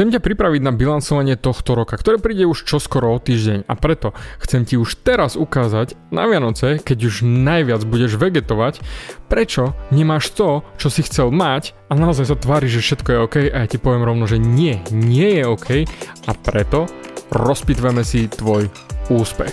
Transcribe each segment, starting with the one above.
Chcem ťa pripraviť na bilancovanie tohto roka, ktoré príde už čoskoro o týždeň a preto chcem ti už teraz ukázať na Vianoce, keď už najviac budeš vegetovať, prečo nemáš to, čo si chcel mať a naozaj sa tvári, že všetko je OK a ja ti poviem rovno, že nie, nie je OK a preto rozpitveme si tvoj úspech.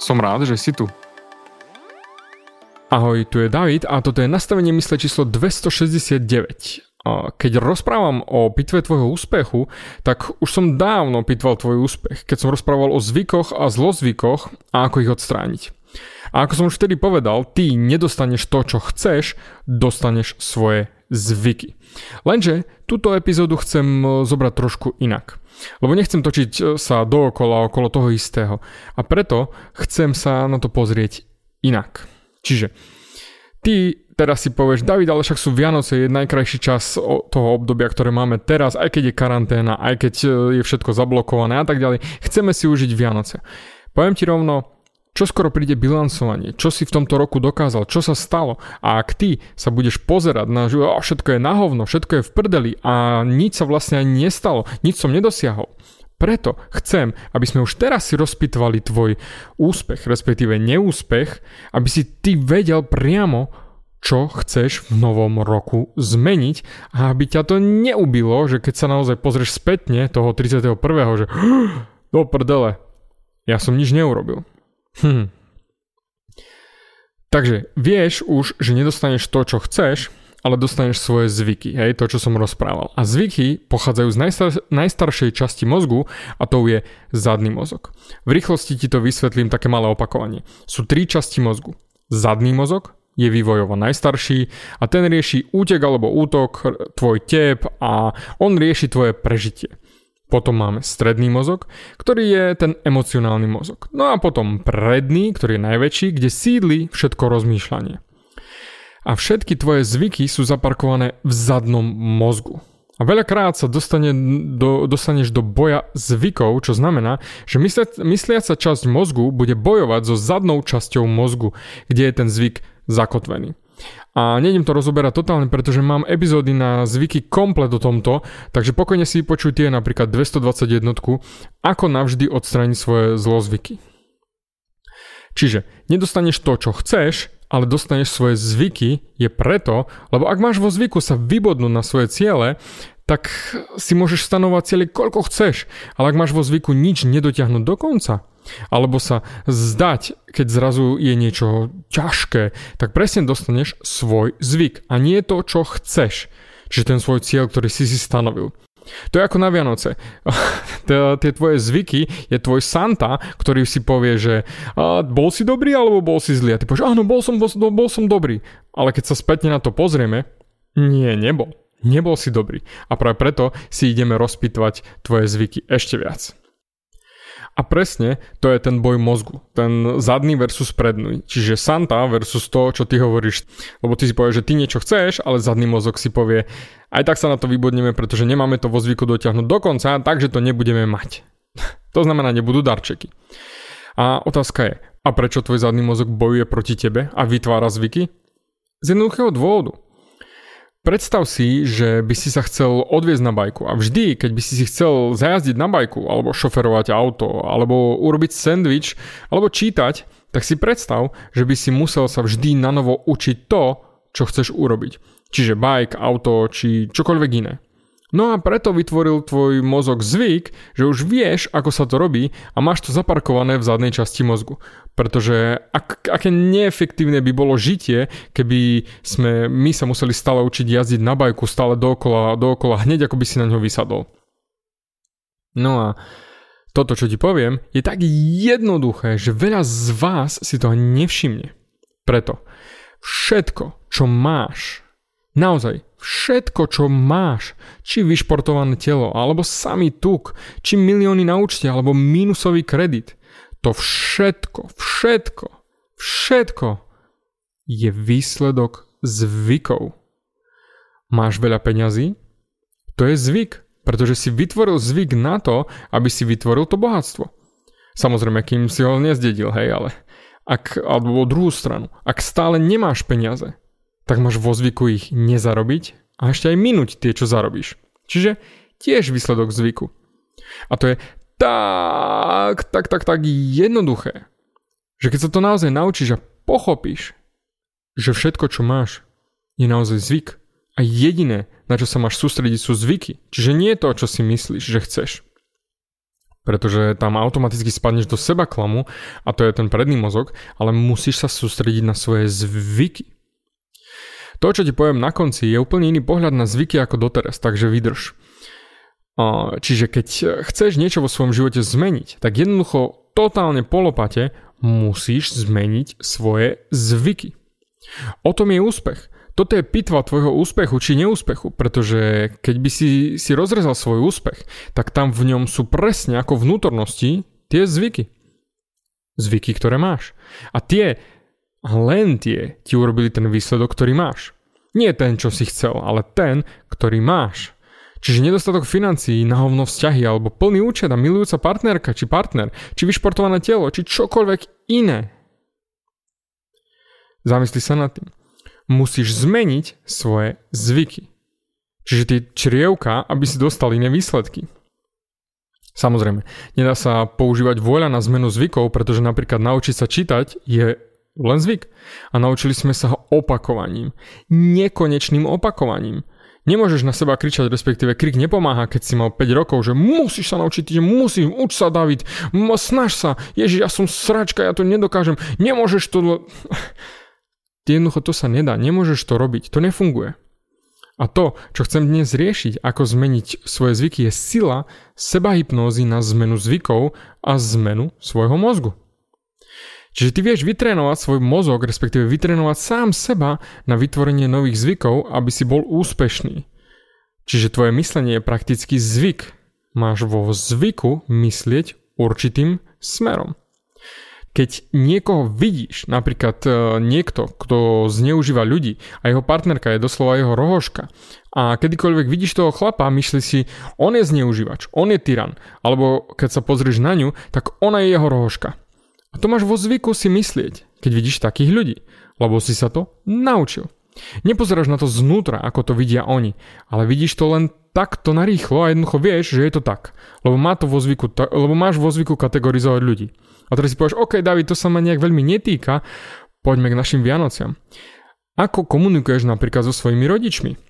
Som rád, že si tu. Ahoj, tu je David a toto je nastavenie mysle číslo 269. Keď rozprávam o pitve tvojho úspechu, tak už som dávno pitval tvoj úspech, keď som rozprával o zvykoch a zlozvykoch a ako ich odstrániť. A ako som už vtedy povedal, ty nedostaneš to, čo chceš, dostaneš svoje zvyky. Lenže túto epizódu chcem e, zobrať trošku inak. Lebo nechcem točiť e, sa dookola okolo toho istého. A preto chcem sa na to pozrieť inak. Čiže ty teraz si povieš, David, ale však sú Vianoce, je najkrajší čas toho obdobia, ktoré máme teraz, aj keď je karanténa, aj keď e, je všetko zablokované a tak ďalej. Chceme si užiť Vianoce. Poviem ti rovno, čo skoro príde bilancovanie, čo si v tomto roku dokázal, čo sa stalo a ak ty sa budeš pozerať na že všetko je na hovno, všetko je v prdeli a nič sa vlastne ani nestalo, nič som nedosiahol. Preto chcem, aby sme už teraz si rozpitvali tvoj úspech, respektíve neúspech, aby si ty vedel priamo, čo chceš v novom roku zmeniť a aby ťa to neubilo, že keď sa naozaj pozrieš spätne toho 31. že do prdele, ja som nič neurobil. Hm. Takže vieš už, že nedostaneš to, čo chceš, ale dostaneš svoje zvyky, hej, to, čo som rozprával. A zvyky pochádzajú z najstar- najstaršej časti mozgu a to je zadný mozog. V rýchlosti ti to vysvetlím také malé opakovanie. Sú tri časti mozgu. Zadný mozog je vývojovo najstarší a ten rieši útek alebo útok, tvoj tep a on rieši tvoje prežitie. Potom máme stredný mozog, ktorý je ten emocionálny mozog. No a potom predný, ktorý je najväčší, kde sídli všetko rozmýšľanie. A všetky tvoje zvyky sú zaparkované v zadnom mozgu. A veľakrát sa dostane do, dostaneš do boja zvykov, čo znamená, že mysliaca časť mozgu bude bojovať so zadnou časťou mozgu, kde je ten zvyk zakotvený. A nejdem to rozoberať totálne, pretože mám epizódy na zvyky komplet o tomto, takže pokojne si vypočuj tie napríklad 221, ako navždy odstrániť svoje zlozvyky. Čiže nedostaneš to, čo chceš, ale dostaneš svoje zvyky, je preto, lebo ak máš vo zvyku sa vybodnúť na svoje ciele, tak si môžeš stanovať cieľe koľko chceš, ale ak máš vo zvyku nič nedotiahnuť do konca, alebo sa zdať, keď zrazu je niečo ťažké, tak presne dostaneš svoj zvyk a nie to, čo chceš. Čiže ten svoj cieľ, ktorý si si stanovil. To je ako na Vianoce. Tie tvoje zvyky je tvoj Santa, ktorý si povie, že bol si dobrý alebo bol si zlý. A ty povieš, áno, bol som, bol, bol som dobrý. Ale keď sa spätne na to pozrieme, nie, nebol. Nebol si dobrý. A práve preto si ideme rozpýtovať tvoje zvyky ešte viac. A presne to je ten boj mozgu. Ten zadný versus predný. Čiže Santa versus to, čo ty hovoríš. Lebo ty si povieš, že ty niečo chceš, ale zadný mozog si povie, aj tak sa na to vybodneme, pretože nemáme to vo zvyku dotiahnuť do konca, takže to nebudeme mať. to znamená, nebudú darčeky. A otázka je, a prečo tvoj zadný mozog bojuje proti tebe a vytvára zvyky? Z jednoduchého dôvodu. Predstav si, že by si sa chcel odviezť na bajku a vždy, keď by si si chcel zajazdiť na bajku, alebo šoferovať auto, alebo urobiť sendvič, alebo čítať, tak si predstav, že by si musel sa vždy na novo učiť to, čo chceš urobiť. Čiže bike, auto, či čokoľvek iné. No a preto vytvoril tvoj mozog zvyk, že už vieš, ako sa to robí a máš to zaparkované v zadnej časti mozgu. Pretože ak, aké neefektívne by bolo žitie, keby sme my sa museli stále učiť jazdiť na bajku, stále dookola, dookola, hneď ako by si na ňo vysadol. No a toto, čo ti poviem, je tak jednoduché, že veľa z vás si to nevšimne. Preto všetko, čo máš, naozaj všetko, čo máš, či vyšportované telo, alebo samý tuk, či milióny na účte, alebo minusový kredit, to všetko, všetko, všetko je výsledok zvykov. Máš veľa peňazí? To je zvyk, pretože si vytvoril zvyk na to, aby si vytvoril to bohatstvo. Samozrejme, kým si ho nezdedil, hej, ale ak, alebo druhú stranu, ak stále nemáš peniaze, tak máš vo zvyku ich nezarobiť a ešte aj minúť tie, čo zarobíš. Čiže tiež výsledok zvyku. A to je tak, tak, tak, tak jednoduché, že keď sa to naozaj naučíš a pochopíš, že všetko, čo máš, je naozaj zvyk a jediné, na čo sa máš sústrediť, sú zvyky. Čiže nie je to, čo si myslíš, že chceš pretože tam automaticky spadneš do seba klamu a to je ten predný mozog, ale musíš sa sústrediť na svoje zvyky. To, čo ti poviem na konci, je úplne iný pohľad na zvyky ako doteraz, takže vydrž. Čiže keď chceš niečo vo svojom živote zmeniť, tak jednoducho totálne polopate musíš zmeniť svoje zvyky. O tom je úspech toto je pitva tvojho úspechu či neúspechu, pretože keď by si, si rozrezal svoj úspech, tak tam v ňom sú presne ako vnútornosti tie zvyky. Zvyky, ktoré máš. A tie, len tie, ti urobili ten výsledok, ktorý máš. Nie ten, čo si chcel, ale ten, ktorý máš. Čiže nedostatok financií, nahovno vzťahy alebo plný účet a milujúca partnerka či partner, či vyšportované telo, či čokoľvek iné. Zamysli sa nad tým musíš zmeniť svoje zvyky. Čiže tie črievka, aby si dostal iné výsledky. Samozrejme, nedá sa používať voľa na zmenu zvykov, pretože napríklad naučiť sa čítať je len zvyk. A naučili sme sa ho opakovaním. Nekonečným opakovaním. Nemôžeš na seba kričať, respektíve krik nepomáha, keď si mal 5 rokov, že musíš sa naučiť, že musíš, uč sa David, snaž sa, ježiš, ja som sračka, ja to nedokážem, nemôžeš to... Jednoducho to sa nedá, nemôžeš to robiť, to nefunguje. A to, čo chcem dnes riešiť, ako zmeniť svoje zvyky, je sila sebahypnózy na zmenu zvykov a zmenu svojho mozgu. Čiže ty vieš vytrénovať svoj mozog, respektíve vytrénovať sám seba na vytvorenie nových zvykov, aby si bol úspešný. Čiže tvoje myslenie je prakticky zvyk. Máš vo zvyku myslieť určitým smerom. Keď niekoho vidíš, napríklad e, niekto, kto zneužíva ľudí a jeho partnerka je doslova jeho rohoška a kedykoľvek vidíš toho chlapa, myslí si, on je zneužívač, on je tyran, alebo keď sa pozrieš na ňu, tak ona je jeho rohoška. A to máš vo zvyku si myslieť, keď vidíš takých ľudí, lebo si sa to naučil. Nepozeráš na to znútra, ako to vidia oni, ale vidíš to len takto narýchlo a jednoducho vieš, že je to tak. Lebo, má to vo zvyku, lebo máš vo zvyku kategorizovať ľudí. A teraz si povieš, OK, David, to sa ma nejak veľmi netýka, poďme k našim Vianociam. Ako komunikuješ napríklad so svojimi rodičmi?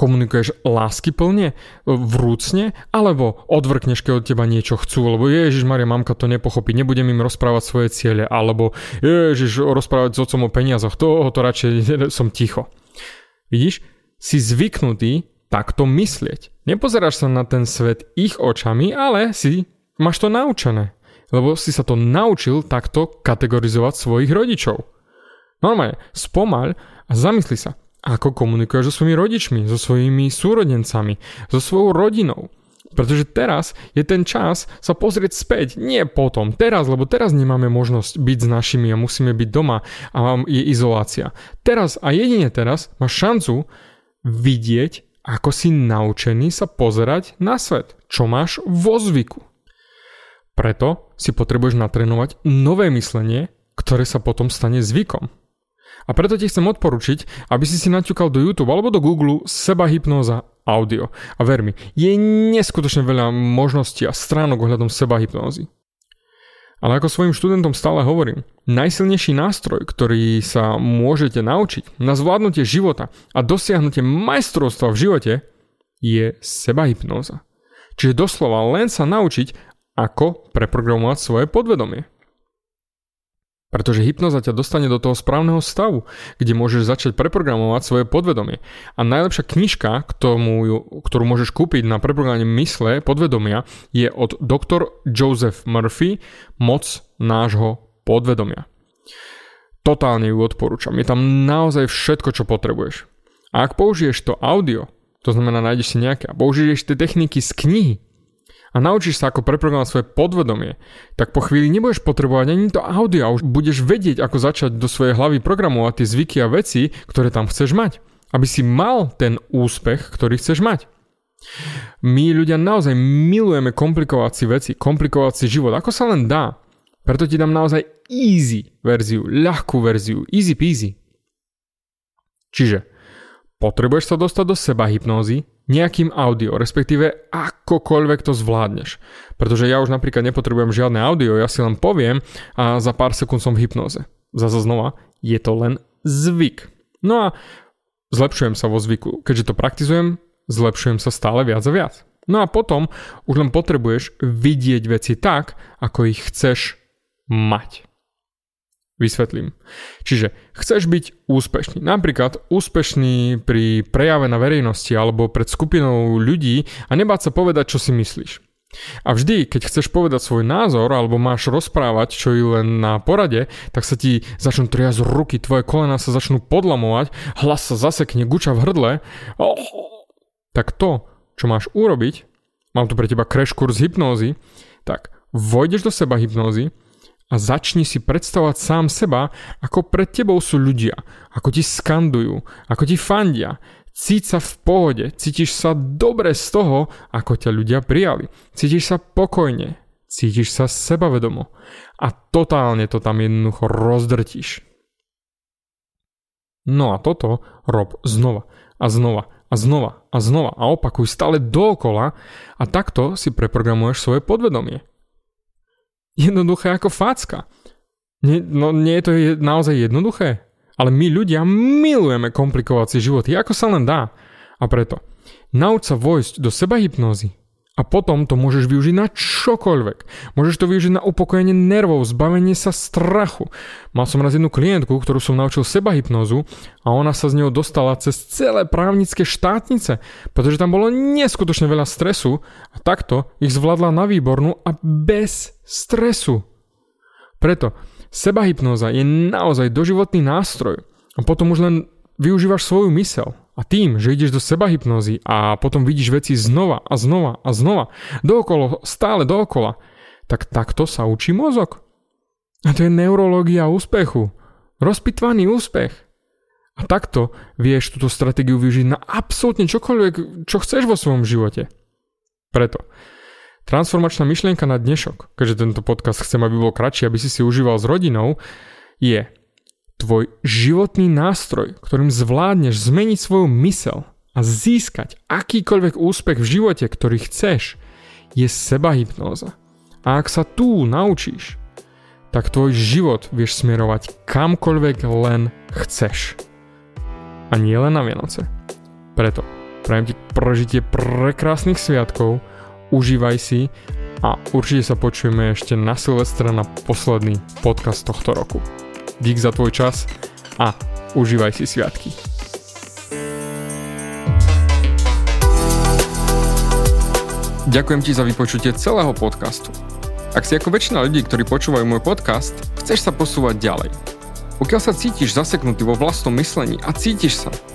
Komunikuješ lásky plne, vrúcne, alebo odvrkneš, keď od teba niečo chcú, lebo Ježiš Maria, mamka to nepochopí, nebudem im rozprávať svoje ciele, alebo Ježiš, rozprávať s otcom o peniazoch, toho to radšej som ticho. Vidíš, si zvyknutý takto myslieť. Nepozeráš sa na ten svet ich očami, ale si máš to naučené lebo si sa to naučil takto kategorizovať svojich rodičov. Normálne, spomaľ a zamysli sa, ako komunikuješ so svojimi rodičmi, so svojimi súrodencami, so svojou rodinou. Pretože teraz je ten čas sa pozrieť späť, nie potom, teraz, lebo teraz nemáme možnosť byť s našimi a musíme byť doma a je izolácia. Teraz a jedine teraz máš šancu vidieť, ako si naučený sa pozerať na svet, čo máš vo zvyku. Preto si potrebuješ natrénovať nové myslenie, ktoré sa potom stane zvykom. A preto ti chcem odporučiť, aby si si naťukal do YouTube alebo do Google seba hypnóza audio. A ver mi, je neskutočne veľa možností a stránok ohľadom seba hypnózy. Ale ako svojim študentom stále hovorím, najsilnejší nástroj, ktorý sa môžete naučiť na zvládnutie života a dosiahnutie majstrovstva v živote je sebahypnóza. Čiže doslova len sa naučiť, ako preprogramovať svoje podvedomie. Pretože hypnoza ťa dostane do toho správneho stavu, kde môžeš začať preprogramovať svoje podvedomie. A najlepšia knižka, tomu, ktorú môžeš kúpiť na preprogramovanie mysle, podvedomia, je od dr. Joseph Murphy Moc nášho podvedomia. Totálne ju odporúčam. Je tam naozaj všetko, čo potrebuješ. A ak použiješ to audio, to znamená nájdeš si nejaké a použiješ tie techniky z knihy, a naučíš sa ako preprogramovať svoje podvedomie, tak po chvíli nebudeš potrebovať ani to audio a už budeš vedieť, ako začať do svojej hlavy programovať tie zvyky a veci, ktoré tam chceš mať. Aby si mal ten úspech, ktorý chceš mať. My ľudia naozaj milujeme komplikovať si veci, komplikovať si život, ako sa len dá. Preto ti dám naozaj easy verziu, ľahkú verziu, easy peasy. Čiže potrebuješ sa dostať do seba hypnózy, nejakým audio, respektíve akokoľvek to zvládneš. Pretože ja už napríklad nepotrebujem žiadne audio, ja si len poviem a za pár sekúnd som v hypnoze. Zase znova, je to len zvyk. No a zlepšujem sa vo zvyku. Keďže to praktizujem, zlepšujem sa stále viac a viac. No a potom už len potrebuješ vidieť veci tak, ako ich chceš mať. Vysvetlím. Čiže chceš byť úspešný. Napríklad úspešný pri prejave na verejnosti alebo pred skupinou ľudí a nebáť sa povedať, čo si myslíš. A vždy, keď chceš povedať svoj názor alebo máš rozprávať, čo je len na porade, tak sa ti začnú triasť ruky, tvoje kolena sa začnú podlamovať, hlas sa zasekne, guča v hrdle. Oh. Tak to, čo máš urobiť, mám tu pre teba crash kurs hypnózy, tak vojdeš do seba hypnózy, a začni si predstavovať sám seba, ako pred tebou sú ľudia, ako ti skandujú, ako ti fandia. Cíť sa v pohode, cítiš sa dobre z toho, ako ťa ľudia prijali. Cítiš sa pokojne, cítiš sa sebavedomo a totálne to tam jednoducho rozdrtíš. No a toto rob znova a znova a znova a znova a opakuj stále dookola a takto si preprogramuješ svoje podvedomie jednoduché ako facka. Nie, no nie je to naozaj jednoduché? Ale my ľudia milujeme komplikovať si životy, ako sa len dá. A preto, nauč sa vojsť do seba hypnózy a potom to môžeš využiť na čokoľvek. Môžeš to využiť na upokojenie nervov, zbavenie sa strachu. Mal som raz jednu klientku, ktorú som naučil seba hypnózu a ona sa z neho dostala cez celé právnické štátnice, pretože tam bolo neskutočne veľa stresu a takto ich zvládla na výbornú a bez stresu. Preto seba hypnóza je naozaj doživotný nástroj a potom už len využívaš svoju mysel. A tým, že ideš do seba hypnozy a potom vidíš veci znova a znova a znova, dookolo, stále dookola, tak takto sa učí mozog. A to je neurológia úspechu. Rozpitvaný úspech. A takto vieš túto stratégiu využiť na absolútne čokoľvek, čo chceš vo svojom živote. Preto transformačná myšlienka na dnešok, keďže tento podcast chcem, aby bol kratší, aby si si užíval s rodinou, je tvoj životný nástroj, ktorým zvládneš zmeniť svoju mysel a získať akýkoľvek úspech v živote, ktorý chceš, je sebahypnóza. A ak sa tu naučíš, tak tvoj život vieš smerovať kamkoľvek len chceš. A nie len na Vianoce. Preto prajem ti prežitie prekrásnych sviatkov, užívaj si a určite sa počujeme ešte na Silvestra na posledný podcast tohto roku. Dík za tvoj čas a užívaj si sviatky. Ďakujem ti za vypočutie celého podcastu. Ak si ako väčšina ľudí, ktorí počúvajú môj podcast, chceš sa posúvať ďalej. Pokiaľ sa cítiš zaseknutý vo vlastnom myslení a cítiš sa,